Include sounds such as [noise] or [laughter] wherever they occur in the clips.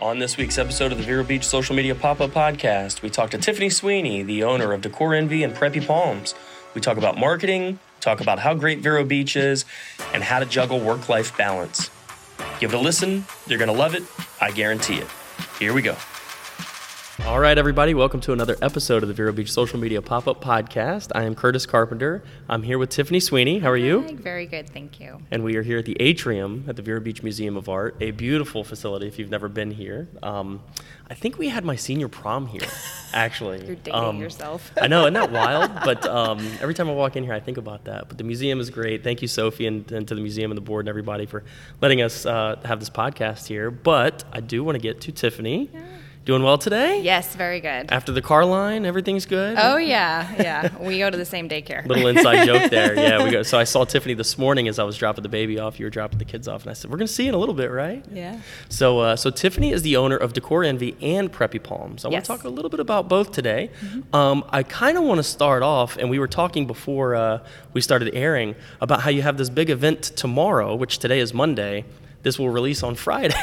On this week's episode of the Vero Beach Social Media Pop Up Podcast, we talk to Tiffany Sweeney, the owner of Decor Envy and Preppy Palms. We talk about marketing, talk about how great Vero Beach is, and how to juggle work life balance. Give it a listen, you're going to love it, I guarantee it. Here we go. All right, everybody, welcome to another episode of the Vero Beach Social Media Pop Up Podcast. I am Curtis Carpenter. I'm here with Tiffany Sweeney. How are you? Hi, Very good, thank you. And we are here at the atrium at the Vero Beach Museum of Art, a beautiful facility if you've never been here. Um, I think we had my senior prom here, [laughs] actually. You're dating Um, yourself. I know, isn't that [laughs] wild? But um, every time I walk in here, I think about that. But the museum is great. Thank you, Sophie, and, and to the museum and the board and everybody for letting us uh, have this podcast here. But I do want to get to Tiffany. Doing well today? Yes, very good. After the car line, everything's good? Oh yeah, yeah. We go to the same daycare. [laughs] Little inside joke there. [laughs] Yeah, we go. So I saw Tiffany this morning as I was dropping the baby off. You were dropping the kids off, and I said, "We're going to see you in a little bit, right?" Yeah. So, uh, so Tiffany is the owner of Decor Envy and Preppy Palms. I want to talk a little bit about both today. Um, I kind of want to start off, and we were talking before uh, we started airing about how you have this big event tomorrow, which today is Monday. This will release on Friday,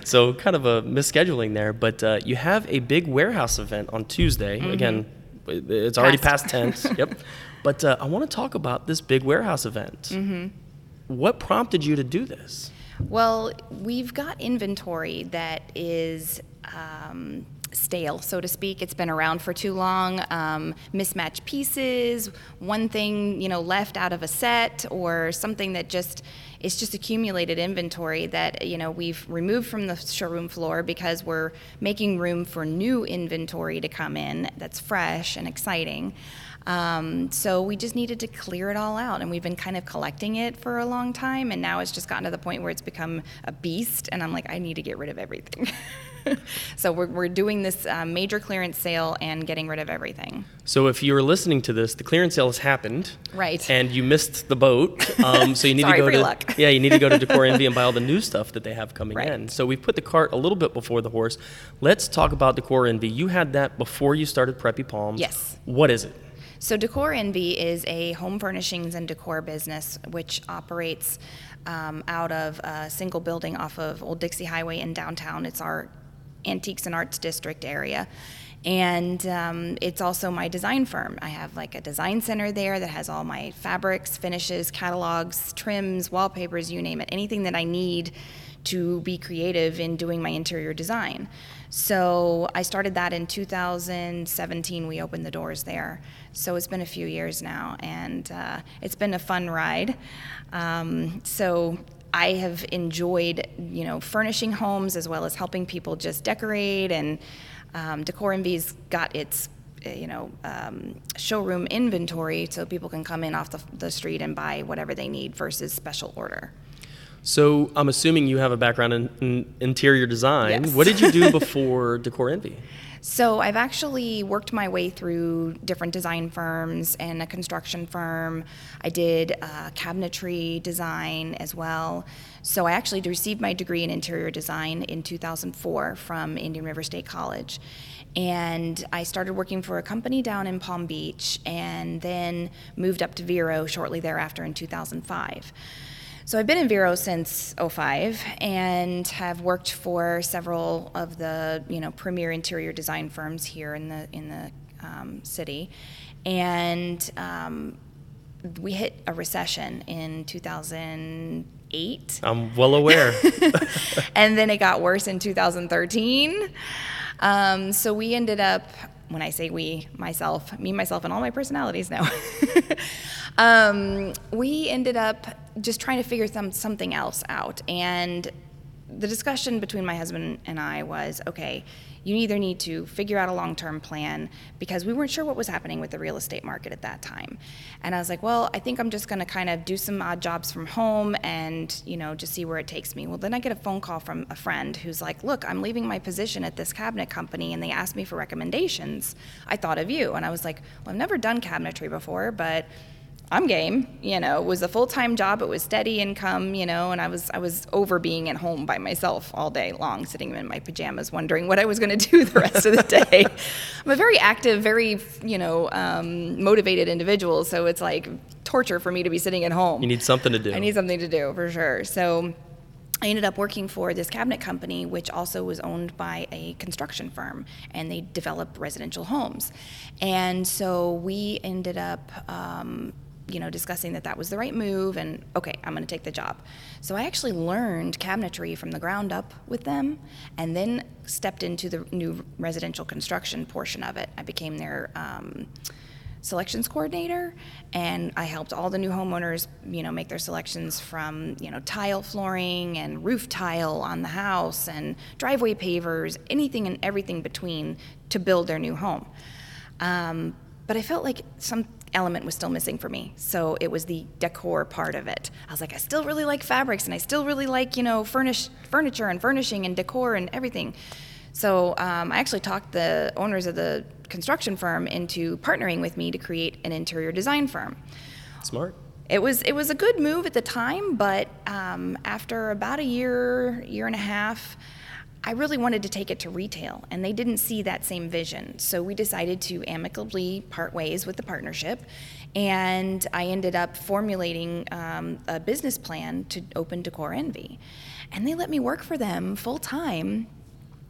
[laughs] so kind of a misscheduling there. But uh, you have a big warehouse event on Tuesday. Again, it's already Past. past tense. [laughs] yep. But uh, I want to talk about this big warehouse event. What prompted you to do this? Well, we've got inventory that is um, stale, so to speak. It's been around for too long. Um, mismatched pieces, one thing you know left out of a set, or something that just it's just accumulated inventory that you know we've removed from the showroom floor because we're making room for new inventory to come in that's fresh and exciting. Um, so we just needed to clear it all out, and we've been kind of collecting it for a long time, and now it's just gotten to the point where it's become a beast, and I'm like, I need to get rid of everything. [laughs] [laughs] so we're, we're doing this uh, major clearance sale and getting rid of everything. So if you were listening to this, the clearance sale has happened. Right. And you missed the boat. Um, so you [laughs] need to go to luck. [laughs] yeah, you need to go to Decor Envy and buy all the new stuff that they have coming Right. in. So we've put the cart a little bit before the horse. Let's talk about Decor Envy. You had that before you started Preppy Palms. Yes. What is it? So, Decor Envy is a home furnishings and decor business which operates um, out of a single building off of Old Dixie Highway in downtown. It's our Antiques and Arts District area. And um, it's also my design firm. I have like a design center there that has all my fabrics, finishes, catalogs, trims, wallpapers, you name it, anything that I need to be creative in doing my interior design. So I started that in 2017. We opened the doors there. So it's been a few years now, and uh, it's been a fun ride. Um, so I have enjoyed, you know, furnishing homes as well as helping people just decorate. And um, Decor Envy's got its uh, you know, um, showroom inventory so people can come in off the, the street and buy whatever they need versus special order. So I'm assuming you have a background in, in interior design. Yes. What did you do [laughs] before Decor Envy? So I've actually worked my way through different design firms and a construction firm. I did uh, cabinetry design as well. So I actually received my degree in interior design in 2004 from Indian River State College. And I started working for a company down in Palm Beach and then moved up to Vero shortly thereafter in 2005. So I've been in Vero since 05 and have worked for several of the you know premier interior design firms here in the in the um, city, and um, we hit a recession in 2008 I'm well aware. [laughs] [laughs] and then it got worse in 2013. Um, so we ended up, when I say we, myself, me, myself, and all my personalities now, [laughs] um, we ended up just trying to figure some, something else out. And the discussion between my husband and I was okay, you either need to figure out a long term plan because we weren't sure what was happening with the real estate market at that time. And I was like, well, I think I'm just going to kind of do some odd jobs from home and, you know, just see where it takes me. Well, then I get a phone call from a friend who's like, look, I'm leaving my position at this cabinet company and they asked me for recommendations. I thought of you. And I was like, well, I've never done cabinetry before, but I'm game. You know, it was a full time job. It was steady income. You know, and I was I was over being at home by myself all day long, sitting in my pajamas, wondering what I was going to do the rest of the day. [laughs] I'm a very active, very you know um, motivated individual, so it's like torture for me to be sitting at home. you need something to do. I need something to do for sure. So I ended up working for this cabinet company, which also was owned by a construction firm, and they develop residential homes. And so we ended up, um, you know, discussing that that was the right move, and okay, I'm going to take the job. So I actually learned cabinetry from the ground up with them, and then stepped into the new residential construction portion of it. I became their um, selections coordinator and I helped all the new homeowners, you know, make their selections from, you know, tile flooring and roof tile on the house and driveway pavers, anything and everything between to build their new home. Um, but I felt like some element was still missing for me. So it was the decor part of it. I was like, I still really like fabrics and I still really like, you know, furnish, furniture and furnishing and decor and everything. So um, I actually talked the owners of the construction firm into partnering with me to create an interior design firm. Smart. It was it was a good move at the time, but um, after about a year, year and a half, I really wanted to take it to retail, and they didn't see that same vision. So we decided to amicably part ways with the partnership, and I ended up formulating um, a business plan to open Decor Envy, and they let me work for them full time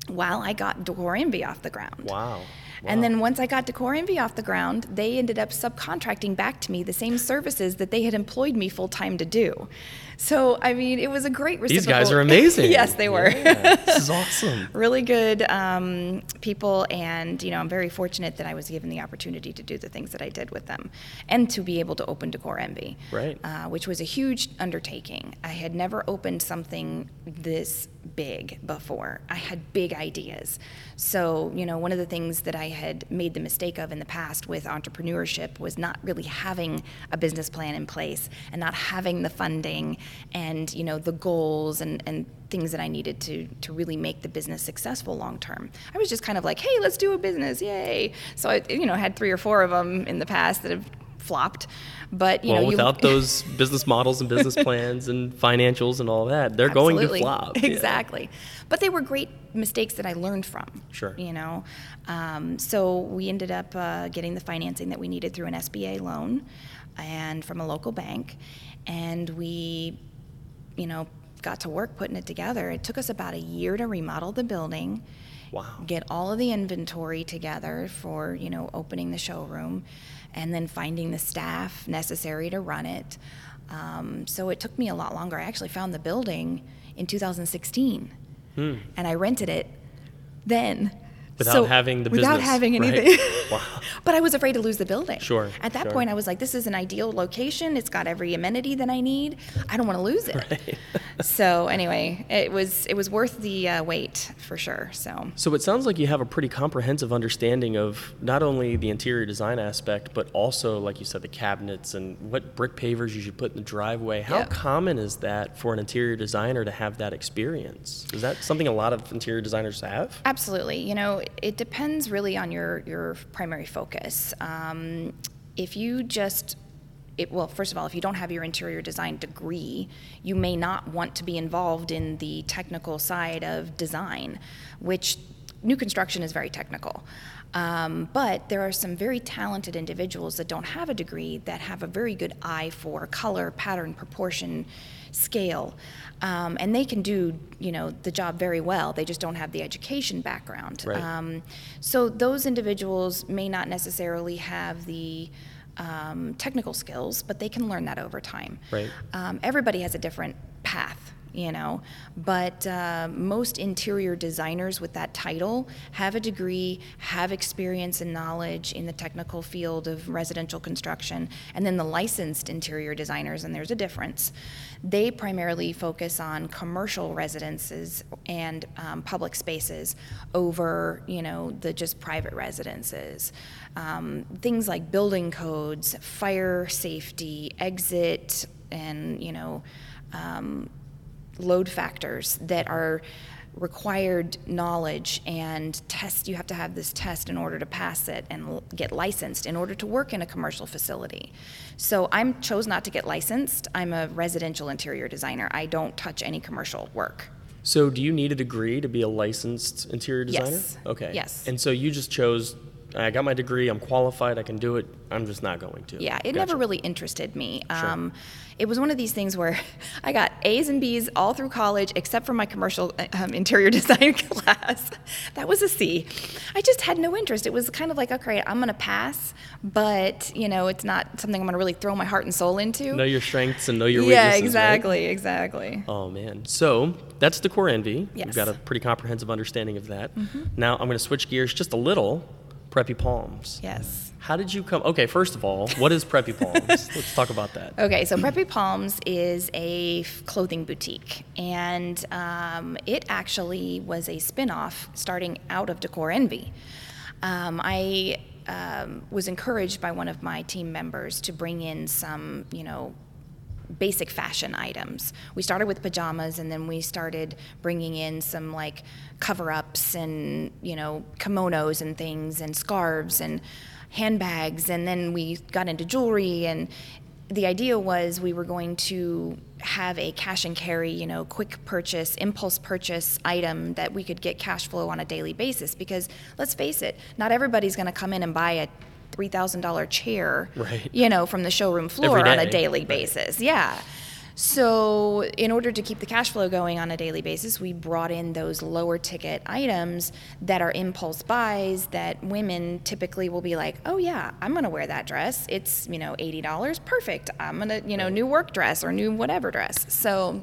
while I got Decor Envy off the ground. Wow. And then once I got Decor Envy off the ground, they ended up subcontracting back to me the same services that they had employed me full time to do. So I mean, it was a great These reciprocal. guys are amazing. [laughs] yes, they were. Yeah, this is [laughs] awesome. really good um, people, and you know, I'm very fortunate that I was given the opportunity to do the things that I did with them, and to be able to open Decor Envy, Right. uh, which was a huge undertaking. I had never opened something this big before. I had big ideas. So, you know, one of the things that I had made the mistake of in the past with entrepreneurship was not really having a business plan in place and not having the funding and, you know, the goals and, and things that I needed to to really make the business successful long term. I was just kind of like, "Hey, let's do a business. Yay." So I you know, had 3 or 4 of them in the past that have flopped. But, you well, know, you without [laughs] those business models and business [laughs] plans and financials and all that, they're going to Absolutely. flop. Yeah. Exactly. But they were great mistakes that I learned from. Sure. You know, um, so we ended up uh, getting the financing that we needed through an SBA loan and from a local bank, and we, you know, got to work putting it together. It took us about a year to remodel the building. Wow. Get all of the inventory together for you know opening the showroom, and then finding the staff necessary to run it. Um, so it took me a lot longer. I actually found the building in 2016, Hmm. and I rented it then. Without So- having the without business, having right? anything. [laughs] Wow. [laughs] but I was afraid to lose the building. Sure, At that sure. point, I was like, "This is an ideal location. It's got every amenity that I need. I don't want to lose it." [laughs] Right. so anyway, it was it was worth the uh, wait for sure. So So it sounds like you have a pretty comprehensive understanding of not only the interior design aspect, but also, like you said, the cabinets and what brick pavers you should put in the driveway. How Yeah. common is that for an interior designer to have that experience? Is that something a lot of interior designers have? Absolutely. You know, it depends really on your, your primary focus. Um, if you just, it, well, first of all, if you don't have your interior design degree, you may not want to be involved in the technical side of design, which new construction is very technical. Um, but there are some very talented individuals that don't have a degree that have a very good eye for color, pattern, proportion, scale, um, and they can do you know the job very well. They just don't have the education background. Right. Um, so those individuals may not necessarily have the um, technical skills, but they can learn that over time. Right. Um, everybody has a different path, you know, but uh, most interior designers with that title have a degree, have experience and knowledge in the technical field of residential construction, and then the licensed interior designers, and there's a difference. They primarily focus on commercial residences and um, public spaces over, you know, the just private residences. Um, things like building codes, fire safety, exit, and you know, um, load factors that are required knowledge and test you have to have this test in order to pass it and l- get licensed in order to work in a commercial facility so i'm chose not to get licensed i'm a residential interior designer i don't touch any commercial work So do you need a degree to be a licensed interior designer? Yes. Okay. Yes. And so you just chose I got my degree. I'm qualified. I can do it. I'm just not going to. Yeah, it Gotcha. never really interested me. Um, it was one of these things where [laughs] I got A's and B's all through college, except for my commercial um, interior [laughs] design [laughs] class. That was a C. I just had no interest. It was kind of like, okay, I'm going to pass, but you know, it's not something I'm going to really throw my heart and soul into. Know your strengths and know your yeah, weaknesses. right? exactly, exactly. Oh man. So that's Decor Envy. Yes. We've Mm-hmm. got a pretty comprehensive understanding of that. Now I'm going to switch gears just a little. Preppy Palms. Yes. How did you come? Okay, first of all, what is Preppy Palms? [laughs] Let's talk about that. Okay, so Preppy Palms is a f- clothing boutique, and um, it actually was a spin off starting out of Decor Envy. Um, I um, was encouraged by one of my team members to bring in some, you know, basic fashion items. We started with pajamas and then we started bringing in some like cover ups and, you know, kimonos and things and scarves and handbags. And then we got into jewelry. And the idea was we were going to have a cash and carry, you know, quick purchase, impulse purchase item that we could get cash flow on a daily basis. Because let's face it, not everybody's going to come in and buy a $3,000 chair, Right. you know, from the showroom floor on a daily Right. basis. Yeah. So, in order to keep the cash flow going on a daily basis, we brought in those lower ticket items that are impulse buys that women typically will be like, "Oh yeah, I'm going to wear that dress. It's, you know, $80. Perfect. I'm going to, you know, new work dress or new whatever dress." So,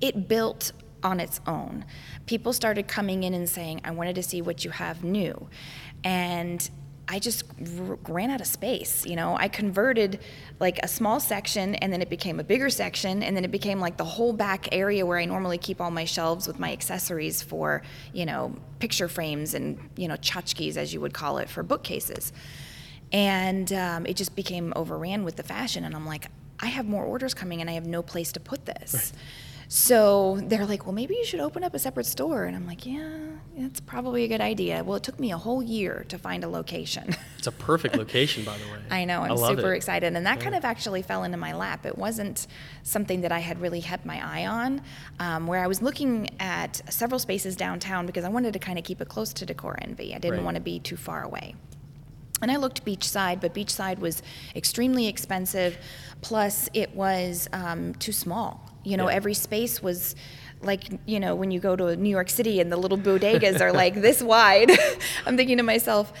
it built on its own. People started coming in and saying, I wanted to see what you have new. And I just r- ran out of space. You know, I converted like a small section and then it became a bigger section and then it became like the whole back area where I normally keep all my shelves with my accessories for, you know, picture frames and, you know, tchotchkes, as you would call it, for bookcases. And um, it just became overran with the fashion. And I'm like, I have more orders coming and I have no place to put this. So they're like, well, maybe you should open up a separate store. And I'm like, yeah, that's probably a good idea. Well, it took me a whole year to find a location. [laughs] It's a perfect location, by the way. I know, I'm love super it. excited. And that kind of actually fell into my lap. It wasn't something that I had really had my eye on, um, where I was looking at several spaces downtown because I wanted to kind of keep it close to Decor Envy. I didn't Right. want to be too far away. And I looked beachside, but beachside was extremely expensive. Plus, it was um, too small. You know, Yeah. every space was like, you know, when you go to New York City and the little bodegas are like [laughs] this wide. [laughs] I'm thinking to myself,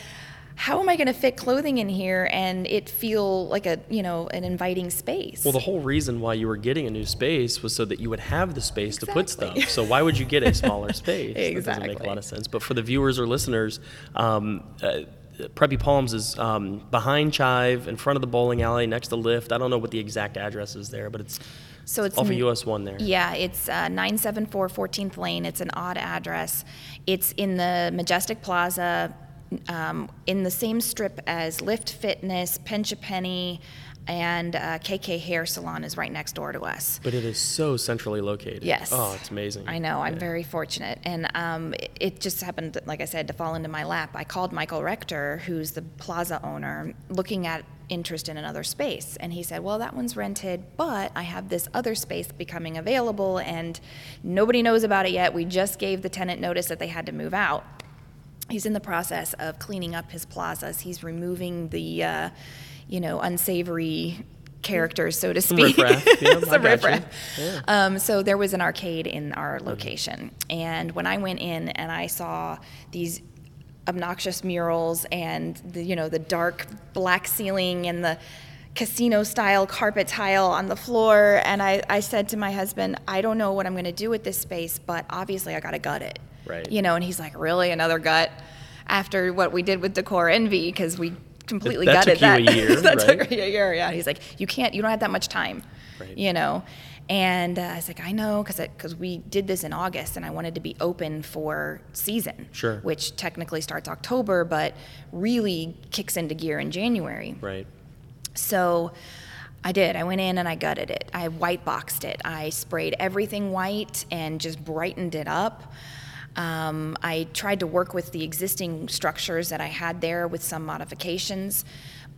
how am I going to fit clothing in here and it feel like a, you know, an inviting space? Well, the whole reason why you were getting a new space was so that you would have the space to put stuff. So why would you get a [laughs] smaller space? That doesn't make a lot of sense. But for the viewers or listeners, um, uh, Preppy Palms is um, behind Chive, in front of the bowling alley, next to Lift. I don't know what the exact address is there, but it's so it's off of US One there. Yeah, it's uh, 974 14th Lane. It's an odd address. It's in the Majestic Plaza, um, in the same strip as Lift Fitness, Pinch A Penny, and uh, KK Hair Salon is right next door to us. But it is so centrally located. Yes. Oh, it's amazing. I know. I'm very fortunate, and um, it, it just happened, like I said, to fall into my lap. I called Michael Rector, who's the plaza owner, looking at interest in another space, and he said, "Well, that one's rented, but I have this other space becoming available, and nobody knows about it yet. We just gave the tenant notice that they had to move out." He's in the process of cleaning up his plazas. He's removing the, uh, you know, unsavory characters, so to Some speak. riffraff. [laughs] Yeah, Some riffraff. Yeah. Um, so there was an arcade in our location, and when I went in and I saw these obnoxious murals and the you know the dark black ceiling and the casino style carpet tile on the floor and I, I said to my husband i don't know what i'm going to do with this space but obviously i got to gut it Right. you know and he's like really another gut after what we did with decor envy because we completely That gutted [laughs] took you a that year, that right? took a year yeah he's like you can't you don't have that much time Right. you know and uh, i was like i know because because we did this in august and i wanted to be open for season Sure. which technically starts october but really kicks into gear in january Right. so I did. I went in and I gutted it. I white boxed it. I sprayed everything white and just brightened it up. Um, I tried to work with the existing structures that I had there with some modifications.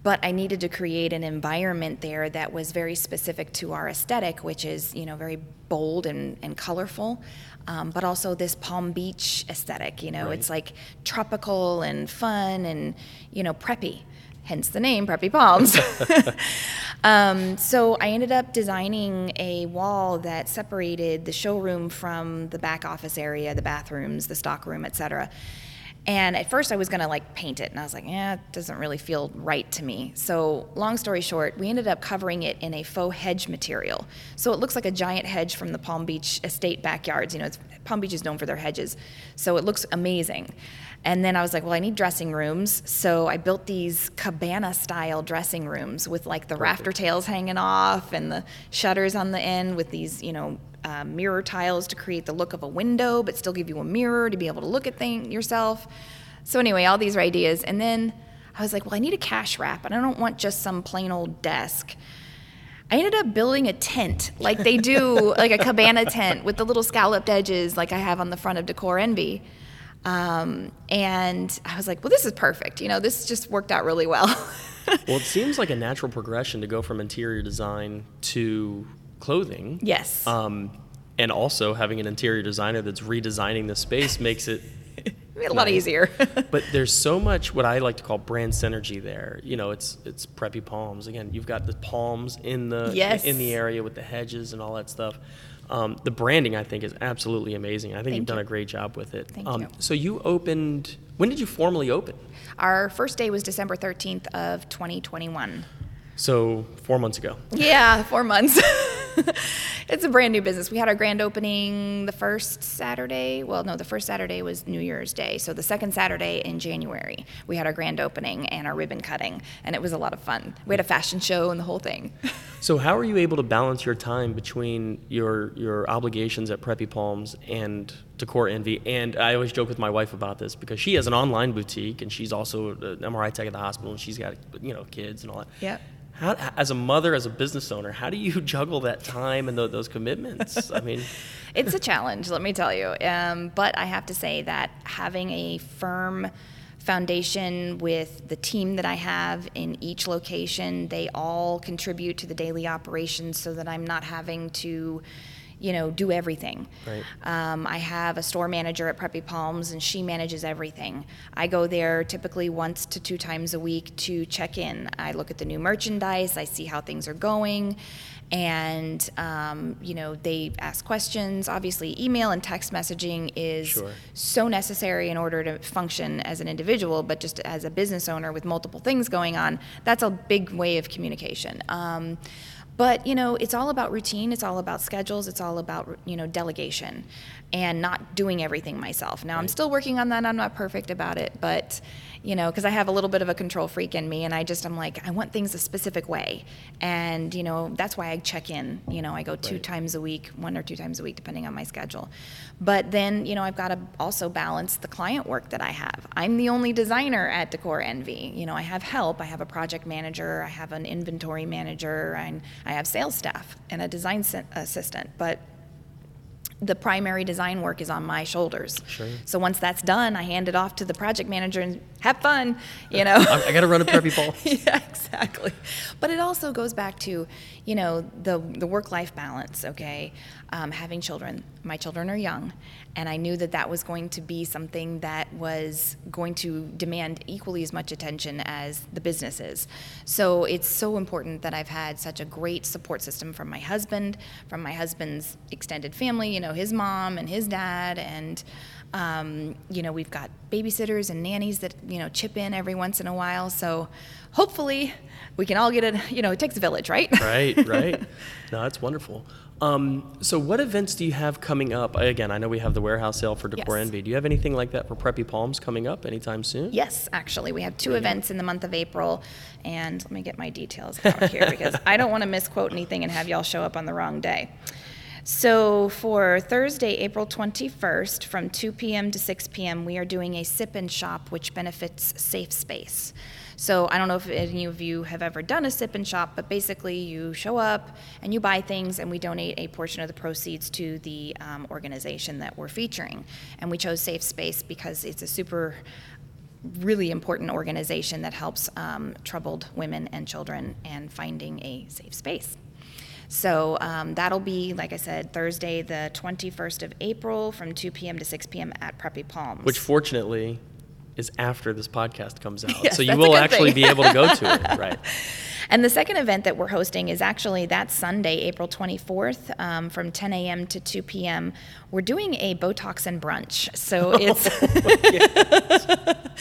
but I needed to create an environment there that was very specific to our aesthetic, which is, you know, very bold and, and colorful, um, but also this Palm Beach aesthetic. You know, Right. it's like tropical and fun and, you know, preppy. Hence the name Preppy Palms. [laughs] um, so I ended up designing a wall that separated the showroom from the back office area, the bathrooms, the stock room, et cetera. And at first I was gonna like paint it, and I was like, yeah, it doesn't really feel right to me. So, long story short, we ended up covering it in a faux hedge material. So it looks like a giant hedge from the Palm Beach estate backyards. You know, Palm Beach is known for their hedges. So it looks amazing. And then I was like, well, I need dressing rooms. So I built these cabana style dressing rooms with like the rafter tails hanging off and the shutters on the end with these, you know, uh, mirror tiles to create the look of a window, but still give you a mirror to be able to look at things yourself. So anyway, all these ideas, and then I was like, well, I need a cash wrap, and I don't want just some plain old desk. I ended up building a tent like they do, [laughs] like a cabana tent with the little scalloped edges, like I have on the front of Decor Envy. Um, and I was like, well, this is perfect. You know, this just worked out really well. [laughs] Well, it seems like a natural progression to go from interior design to clothing. yes. Um, and also having an interior designer that's redesigning the space makes it. [laughs] A lot nice. easier. [laughs] But there's so much what I like to call brand synergy there. You know, it's it's preppy palms. Again, you've got the palms in the Yes. in the area with the hedges and all that stuff. Um, the branding, I think, is absolutely amazing. I think Thank you've done you. a great job with it. Thank um, you. So you opened. When did you formally open? Our first day was December 13th of 2021. So four months ago. Yeah, four months. [laughs] [laughs] it's a brand new business. We had our grand opening the first Saturday. Well, no, the first Saturday was New Year's Day. So the second Saturday in January, we had our grand opening and our ribbon cutting, and it was a lot of fun. We had a fashion show and the whole thing. [laughs] So how are you able to balance your time between your your obligations at Preppy Palms and Decor Envy? And I always joke with my wife about this because she has an online boutique and she's also an MRI tech at the hospital and she's got you know kids and all that. Yep. How, as a mother, as a business owner, how do you [laughs] juggle that time and those commitments? I mean, [laughs] it's a challenge, let me tell you. Um, but I have to say that having a firm foundation with the team that I have in each location, they all contribute to the daily operations so that I'm not having to, you know, do everything. Right. Um, I have a store manager at Preppy Palms, and she manages everything. I go there typically once to two times a week to check in. I look at the new merchandise, I see how things are going, and um, you know they ask questions. Obviously, email and text messaging is Sure. so necessary in order to function as an individual, but just as a business owner with multiple things going on, that's a big way of communication. Um, but you know, it's all about routine. It's all about schedules. It's all about you know delegation, and not doing everything myself. Now I'm still working on that. I'm not perfect about it, but you know, because I have a little bit of a control freak in me, and I just I'm like I want things a specific way, and you know that's why I check in. You know, I go two Right. times a week, one or two times a week, depending on my schedule. But then you know I've got to also balance the client work that I have. I'm the only designer at Decor Envy. You know, I have help. I have a project manager. I have an inventory manager, and I have sales staff and a design assistant. But the primary design work is on my shoulders. Sure. So once that's done, I hand it off to the project manager and have fun, you know. I, I got to run a [laughs] Preppy Palms. yeah, exactly. But it also goes back to, you know, the the work life balance. Okay, um, having children. My children are young, and I knew that that was going to be something that was going to demand equally as much attention as the business is. So it's so important that I've had such a great support system from my husband, from my husband's extended family. You know, his mom and his dad, and um, you know, we've got babysitters and nannies that you know chip in every once in a while. So hopefully we can all get it. You know, it takes a village, right? right, right. [laughs] No, that's wonderful. Um, so, what events do you have coming up? Again, I know we have the warehouse sale for Decor Yes. Envy. Do you have anything like that for Preppy Palms coming up anytime soon? Yes, actually, we have two events in the month of April, and let me get my details out here [laughs] because I don't want to misquote anything and have y'all show up on the wrong day. So for Thursday, April 21st, from 2 p.m. to 6 p.m., we are doing a sip and shop, which benefits Safe Space. So I don't know if any of you have ever done a sip and shop, but basically you show up and you buy things, and we donate a portion of the proceeds to the um, organization that we're featuring. And we chose Safe Space because it's a super really important organization that helps um, troubled women and children and finding a safe space. So um, that'll be, like I said, Thursday, the 21st of April from 2 p.m. to 6 p.m. at Preppy Palms. Which, fortunately, is after this podcast comes out. [laughs] Yes, so you will actually be able to go to it, [laughs] right? And the second event that we're hosting is actually that Sunday, April 24th, um, from 10 a.m. to 2 p.m. We're doing a Botox and brunch. So [laughs] it's. [laughs]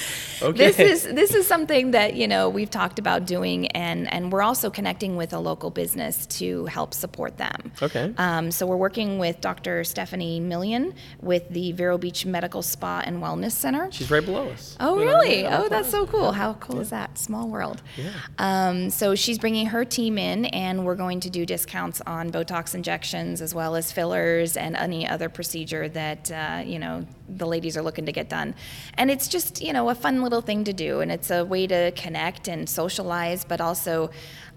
Okay. this is this is something that you know we've talked about doing and and we're also connecting with a local business to help support them Okay. um, so we're working with dr stephanie million with the vero beach medical spa and wellness center She's right below us. Oh, You know, really? yeah, Oh, that's so cool. How cool is that? Small world. Yeah. Um, so she's bringing her team in, and we're going to do discounts on Botox injections as well as fillers and any other procedure that uh, you know the ladies are looking to get done. And it's just you know a fun little thing to do, and it's a way to connect and socialize, but also.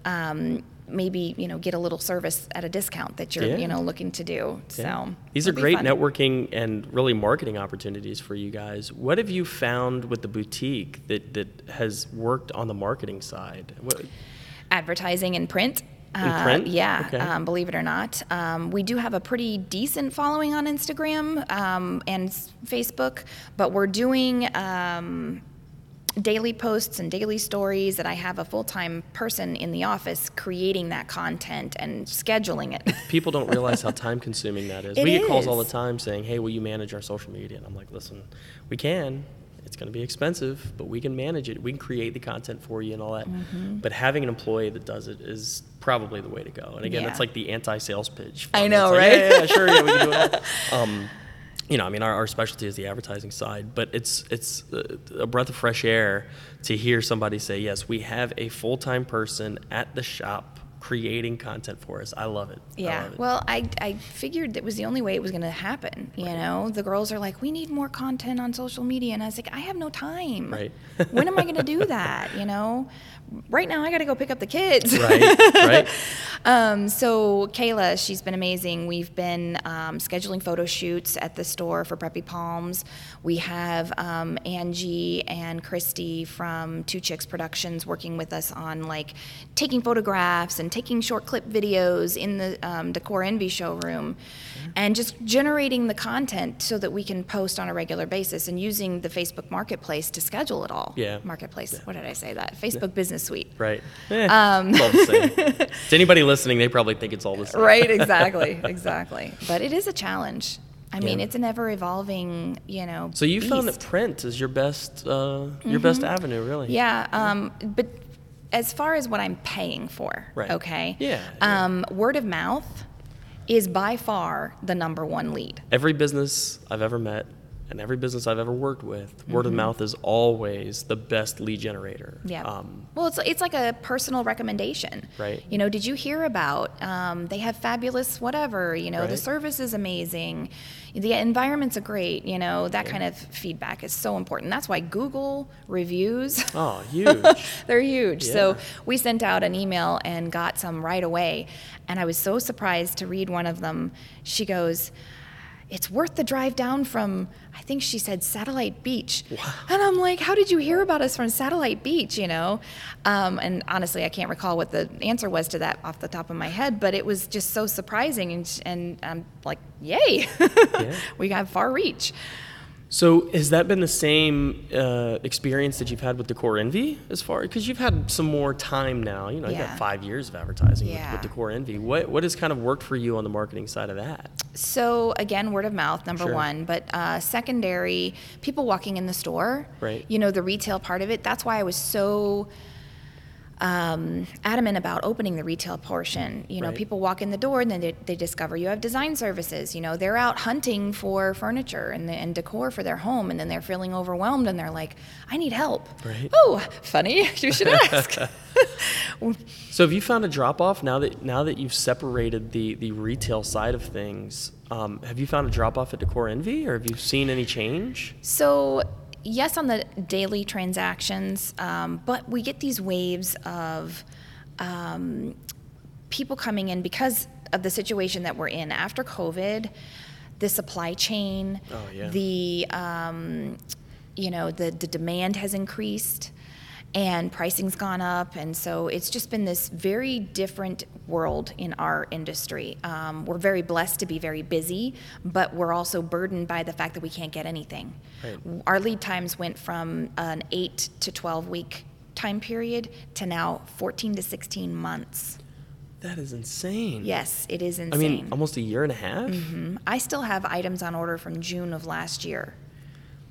Um, maybe you know get a little service at a discount that you're Yeah. you know looking to do so These are great fun. networking and really marketing opportunities for you guys. What have you found with the boutique that, that has worked on the marketing side? What, advertising in print. In print? yeah, Okay. um, believe it or not. Um, we do have a pretty decent following on Instagram um, and Facebook, but we're doing um, daily posts and daily stories that I have a full time person in the office creating that content and scheduling it. people don't realize how [laughs] time consuming that is. It we get calls all the time saying, hey, will you manage our social media? And I'm like, listen, we can. It's going to be expensive, but we can manage it. We can create the content for you and all that. Mm-hmm. But having an employee that does it is probably the way to go. And again, Yeah. that's like the anti-sales pitch. I know, like, right? Yeah, yeah, sure, yeah, we can do it. all." [laughs] Um, you know, I mean, our, our specialty is the advertising side, but it's it's a, a breath of fresh air to hear somebody say, "Yes, we have a full time person at the shop creating content for us." I love it. I Yeah. love it. Well, I, I figured that was the only way it was going to happen. You know, the girls are like, we need more content on social media. And I was like, I have no time. Right. when am I going [laughs] to do that? You know, right now I got to go pick up the kids. right, [laughs] right. Um, so Kayla, she's been amazing. We've been um, scheduling photo shoots at the store for Preppy Palms. We have um, Angie and Christy from Two Chicks Productions working with us on like taking photographs and taking short clip videos in the um, Decor Envy showroom, and just generating the content so that we can post on a regular basis and using the Facebook Marketplace to schedule it all. Yeah. Marketplace. What did I say? That Facebook Business Suite. Right. Eh, Um, it's all the same. [laughs] to anybody listening, they probably think it's all the same. right [laughs] exactly exactly but it is a challenge i mean Yeah. it's an ever evolving you know So you found that print is your best uh, your best avenue, really. yeah um, but as far as what i'm paying for Right. okay Yeah, yeah. Um, word of mouth is by far the number one lead. Every business I've ever met and every business I've ever worked with, word of mouth is always the best lead generator. Mm-hmm. Yeah. Um, well, it's it's like a personal recommendation. Right. You know, did you hear about? Um, they have fabulous whatever. You know, the service is amazing. The environments are great. You know, that kind of feedback is so important. That's why Google reviews. oh, [laughs] huge. They're huge. Yeah. So we sent out an email and got some right away. And I was so surprised to read one of them. She goes, It's worth the drive down from, I think she said Satellite Beach. And I'm like, How did you hear about us from Satellite Beach? You know? Um, and honestly, I can't recall what the answer was to that off the top of my head, but it was just so surprising. And, and I'm like, Yay! [laughs] we got far reach. So has that been the same uh, experience that you've had with Decor Envy as far because you've had some more time now? You know, you've got five years of advertising with, Yeah. with Decor Envy. What what has kind of worked for you on the marketing side of that? So again, word of mouth, number Sure. one. But uh, secondary, people walking in the store. Right. You know, the retail part of it. That's why I was so um, adamant about opening the retail portion. You know, Right. people walk in the door and then they, they discover you have design services. You know, they're out hunting for furniture and, and decor for their home, and then they're feeling overwhelmed and they're like, "I need help." Right. Oh, funny. [laughs] You should ask. [laughs] [laughs] So have you found a drop off now that now that you've separated the the retail side of things? Um, have you found a drop off at Decor Envy, or have you seen any change? So, yes, on the daily transactions, um, but we get these waves of um, people coming in because of the situation that we're in after COVID, the supply chain, Oh, yeah. the um, you know, the, the demand has increased and pricing's gone up. And so it's just been this very different world in our industry. Um, we're very blessed to be very busy, but we're also burdened by the fact that we can't get anything. Right. Our lead times went from an 8 to 12 week time period to now 14 to 16 months. That is insane. Yes, it is insane. I mean, almost a year and a half. Mhm. I still have items on order from June of last year.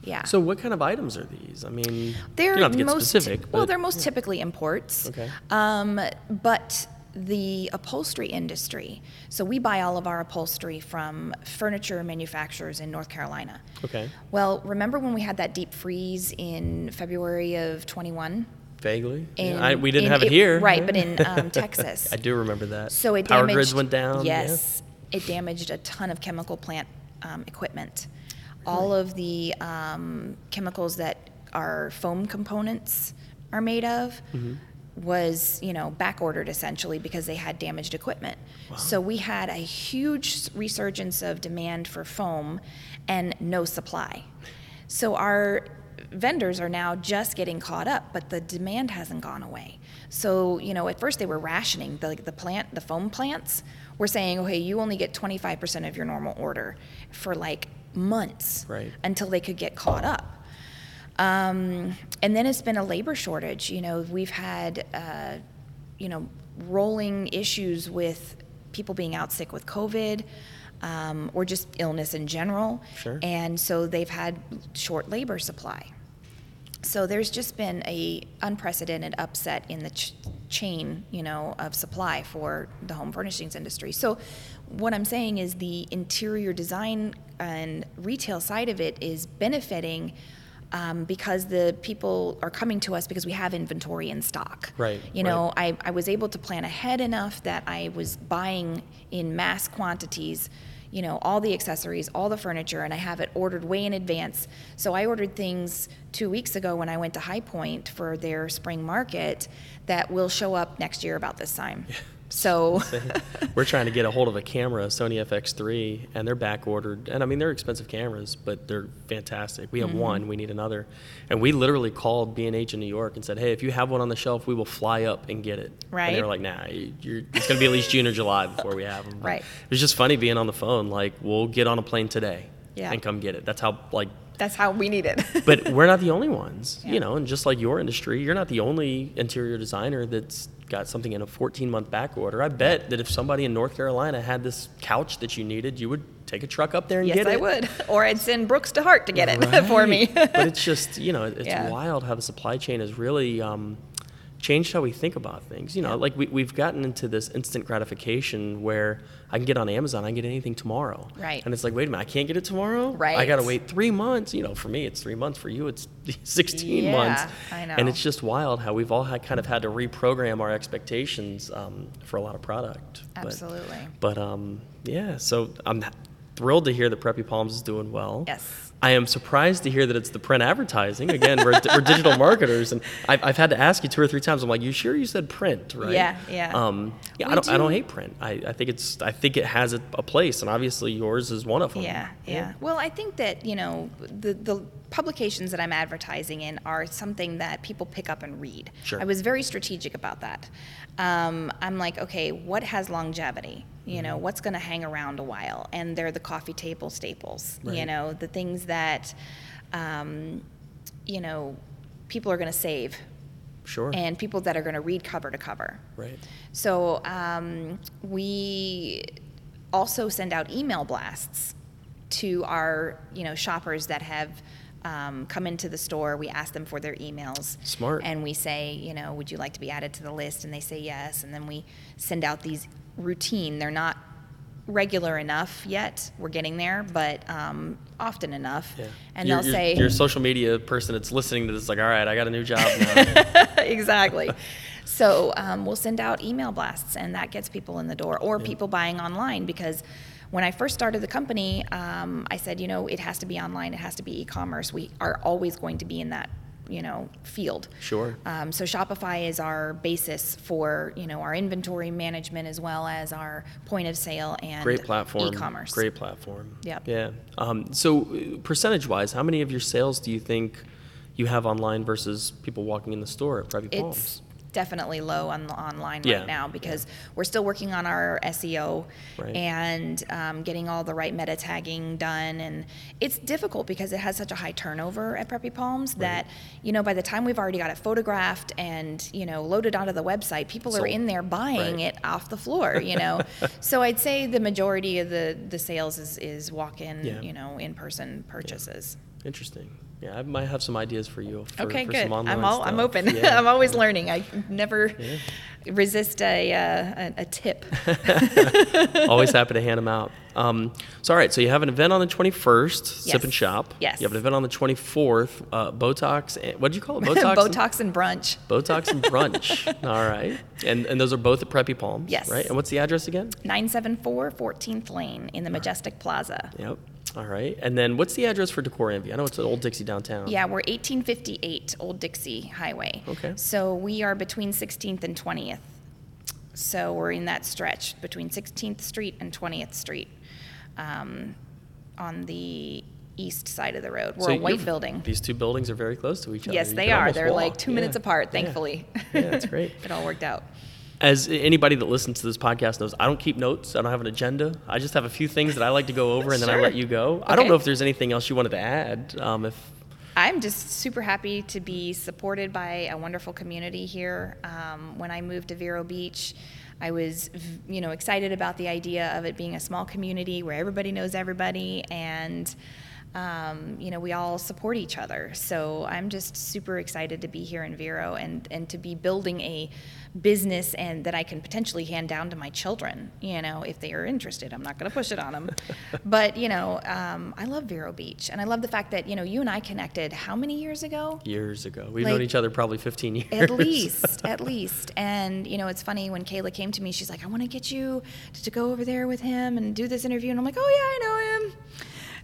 Yeah. So, what kind of items are these? I mean, they're you don't have to get most specific. well, they're most typically imports. Okay. Um, but the upholstery industry. So we buy all of our upholstery from furniture manufacturers in North Carolina. Okay. Well, remember when we had that deep freeze in February of 21? Vaguely. Yeah, In- I, we didn't in- have it, here. right, but in, [laughs] um, Texas. I do remember that. So it Power damaged, grids went down. yeah. Yes, it damaged a ton of chemical plant um, equipment. All of the um, chemicals that our foam components are made of Mm-hmm. was, you know, back ordered essentially because they had damaged equipment. So we had a huge resurgence of demand for foam and no supply. So our vendors are now just getting caught up, but the demand hasn't gone away. So, you know, at first they were rationing the, the plant, the foam plants were saying, okay, you only get 25% of your normal order for like months Right. until they could get caught up. Um, and then it's been a labor shortage. You know, we've had, uh, you know, rolling issues with people being out sick with COVID um, or just illness in general. Sure. And so they've had short labor supply. So there's just been a unprecedented upset in the ch- chain, you know, of supply for the home furnishings industry. So what I'm saying is the interior design and retail side of it is benefiting um, because the people are coming to us because we have inventory in stock. Right, You know, I, I was able to plan ahead enough that I was buying in mass quantities, you know, all the accessories, all the furniture, and I have it ordered way in advance. So I ordered things two weeks ago when I went to High Point for their spring market that will show up next year about this time. So, [laughs] We're trying to get a hold of a camera, Sony FX3, and they're back ordered. And I mean, they're expensive cameras, but they're fantastic. We have Mm-hmm. one, we need another. And we literally called B&H in New York and said, hey, if you have one on the shelf, we will fly up and get it. And they Right. were like, nah, you're, it's going to be at least June or July before we have them. But Right. It was just funny being on the phone, like, we'll get on a plane today Yeah. and come get it. That's how, like, that's how we need it. [laughs] but we're not the only ones, Yeah. you know, and just like your industry, you're not the only interior designer that's got something in a 14 month back order. I bet that if somebody in North Carolina had this couch that you needed, you would take a truck up there and yes, get it. Yes, I would. Or I'd send Brooks to Hart to get it [laughs] for me. But it's just, you know, it's [laughs] Yeah. wild how the supply chain is really um, changed how we think about things. You know, like we, we've gotten into this instant gratification where I can get on Amazon, I can get anything tomorrow. Right. And it's like, wait a minute, I can't get it tomorrow? Right. I got to wait three months. You know, for me, it's three months. For you, it's [laughs] 16 Yeah, months. I And it's just wild how we've all had, kind of had to reprogram our expectations um, for a lot of product. But- Absolutely. But, um, yeah, so I'm thrilled to hear that Preppy Palms is doing well. Yes. I am surprised to hear that it's the print advertising. Again, we're, we're digital [laughs] marketers, and I've, I've had to ask you two or three times. I'm like, "You sure you said print, right?" Yeah, yeah. Um, yeah, We I don't. I don't hate print. I, I think it's. I think it has a, a place, and obviously yours is one of them. Yeah, yeah. Well, I think that, you know, the, the publications that I'm advertising in are something that people pick up and read. Sure. I was very strategic about that. Um, I'm like, okay, what has longevity? You know, what's going to hang around a while? And they're the coffee table staples, Right. you know, the things that, um, you know, people are going to save Sure. and people that are going to read cover to cover. right. So um, we also send out email blasts to our you know shoppers that have um, come into the store. We ask them for their emails. Smart. And we say, you know, would you like to be added to the list? And they say yes. And then we send out these routine. They're not regular enough yet. We're getting there, but um, often enough. Yeah. And Your- they'll your- say, your social media person that's listening to this, is like, all right, I got a new job now. [laughs] exactly. So um, we'll send out email blasts, and that gets people in the door, or people buying online. Because when I first started the company, um, I said, you know, it has to be online, it has to be e-commerce. We are always going to be in that, you know, field. sure. Um, so Shopify is our basis for you know our inventory management as well as our point of sale and Great platform. e-commerce. Great platform. Yep. Yeah. Um, so, percentage wise, how many of your sales do you think you have online versus people walking in the store at Preppy Palms? Definitely low on the online Yeah, right now because we're still working on our SEO Right. and um, getting all the right meta tagging done. And it's difficult because it has such a high turnover at Preppy Palms that, you know, by the time we've already got it photographed and, you know, loaded onto the website, people are in there buying Right. it off the floor, you know. [laughs] so I'd say the majority of the, the sales is, is walk in, Yeah. you know, in person purchases. Interesting. Yeah, I might have some ideas for you. For, Okay, for good. I'm all, I'm open. Yeah. [laughs] I'm always learning. I never resist a, uh, a, tip. [laughs] Always [laughs] happy to hand them out. Um, so, all right, so you have an event on the 21st, Sip and Shop. Yes. You have an event on the 24th, uh, Botox. And, what did you call it? Botox? and- Botox and brunch. Botox and brunch. all right. And, and those are both at Preppy Palms. Yes. Right. And what's the address again? 974 14th Lane in the Majestic Plaza. Yep. All right. And then what's the address for Decor Envy? I know it's at Old Dixie downtown. Yeah, we're 1858 Old Dixie Highway. Okay. So we are between 16th and 20th. So we're in that stretch between 16th Street and 20th Street um, on the east side of the road. We're So a white building. These two buildings are very close to each other. Yes, You they are. They're like walk. two minutes Yeah. apart, Yeah. thankfully. Yeah, that's [laughs] great. it all worked out. As anybody that listens to this podcast knows, I don't keep notes. I don't have an agenda. I just have a few things that I like to go over, and then I let you go. I don't know if there's anything else you wanted to add. Um, if I'm just super happy to be supported by a wonderful community here. Um, when I moved to Vero Beach, I was, you know, excited about the idea of it being a small community where everybody knows everybody and. Um, you know, we all support each other. So I'm just super excited to be here in Vero and, and to be building a business and that I can potentially hand down to my children, you know, if they are interested. I'm not going to push it on them. [laughs] but, you know, um, I love Vero Beach. And I love the fact that, you know, you and I connected how many years ago? years ago, we've Like, known each other probably 15 years. At least, [laughs] at least. And, you know, it's funny when Kayla came to me, she's like, I want to get you to, to go over there with him and do this interview. And I'm like, oh, yeah, I know him.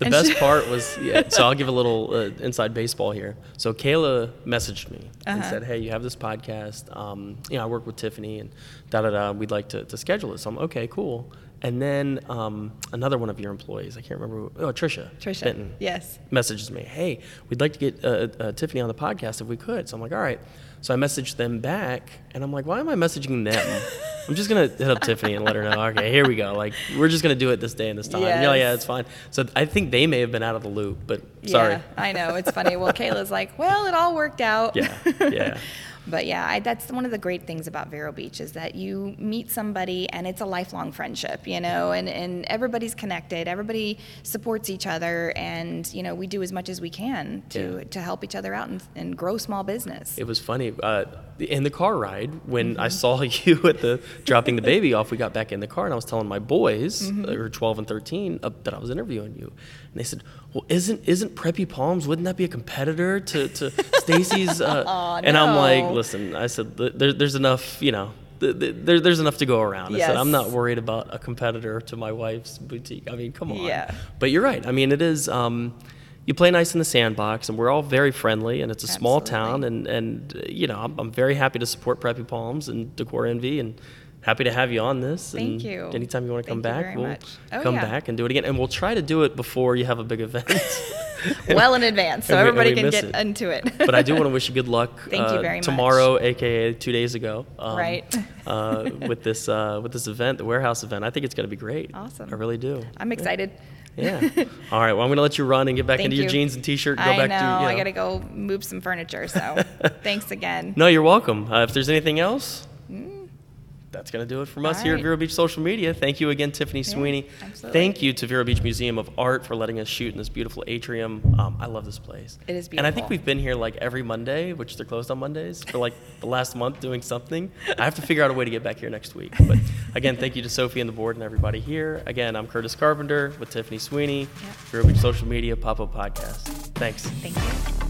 The And best she- [laughs] part was, yeah, so I'll give a little uh, inside baseball here. So Kayla messaged me and Uh-huh. said, "Hey, you have this podcast. Um, you know, I work with Tiffany, and da da da. We'd like to, to schedule it." So I'm okay, cool. And then um, another one of your employees, I can't remember, who, oh Trisha, Trisha. Benton, Yes. messages me, "Hey, we'd like to get uh, uh, Tiffany on the podcast if we could." So I'm like, "All right." So I messaged them back, and I'm like, "Why am I messaging them? [laughs] I'm just gonna hit up Tiffany and let her know. Okay, here we go. Like, we're just gonna do it this day and this time. Yeah, yeah, it's fine." So I think they may have been out of the loop, but sorry. Yeah, I know. It's funny. Well, Kayla's like, well, it all worked out. Yeah, yeah. [laughs] But yeah, I, that's one of the great things about Vero Beach is that you meet somebody and it's a lifelong friendship, you know, and, and everybody's connected, everybody supports each other, and you know we do as much as we can to Yeah. to help each other out and, and grow small business. It was funny uh, in the car ride when Mm-hmm. I saw [laughs] you at the dropping the baby off. We got back in the car and I was telling my boys, Mm-hmm. uh, who were 12 and 13, uh, that I was interviewing you, and they said, "Well, isn't isn't Preppy Palms? Wouldn't that be a competitor to to Stacy's?" Uh, [laughs] and I'm like, "Listen," I said, there, "There's enough, you know." th- th- There, there's enough to go around. I said, I'm not worried about a competitor to my wife's boutique. I mean, come on. Yeah. But you're right. I mean, it is. Um, you play nice in the sandbox, and we're all very friendly, and it's a small town, and and you know, I'm, I'm very happy to support Preppy Palms and Decor Envy, and happy to have you on this. Thank and you. Anytime you want to come Thank you back, we'll. Oh, come yeah. back and do it again, and we'll try to do it before you have a big event. [laughs] well in advance, so we- everybody can get it. into it. [laughs] but I do want to wish you good luck. [laughs] Thank you uh, very much. Tomorrow, aka two days ago, um, Right. uh, with this uh, with this event, the warehouse event. I think it's going to be great. Awesome. I really do. I'm excited. Yeah. All right. Well, I'm going to let you run and get back Thank into your you. jeans and t-shirt. And go I back know. to. You know. I got to go move some furniture. So thanks again. No, you're welcome. Uh, if there's anything else, that's going to do it from us here at. Vero Beach Social Media. Thank you again, Tiffany Sweeney. absolutely. Thank you to Vero Beach Museum of Art for letting us shoot in this beautiful atrium. Um, I love this place. It is beautiful. And I think we've been here like every Monday, which they're closed on Mondays, for like the last month doing something. I have to figure out a way to get back here next week. But again, thank you to Sophie and the board and everybody here. Again, I'm Curtis Carpenter with Tiffany Sweeney, Vero Beach Social Media Pop Up Podcast. Thanks. Thank you.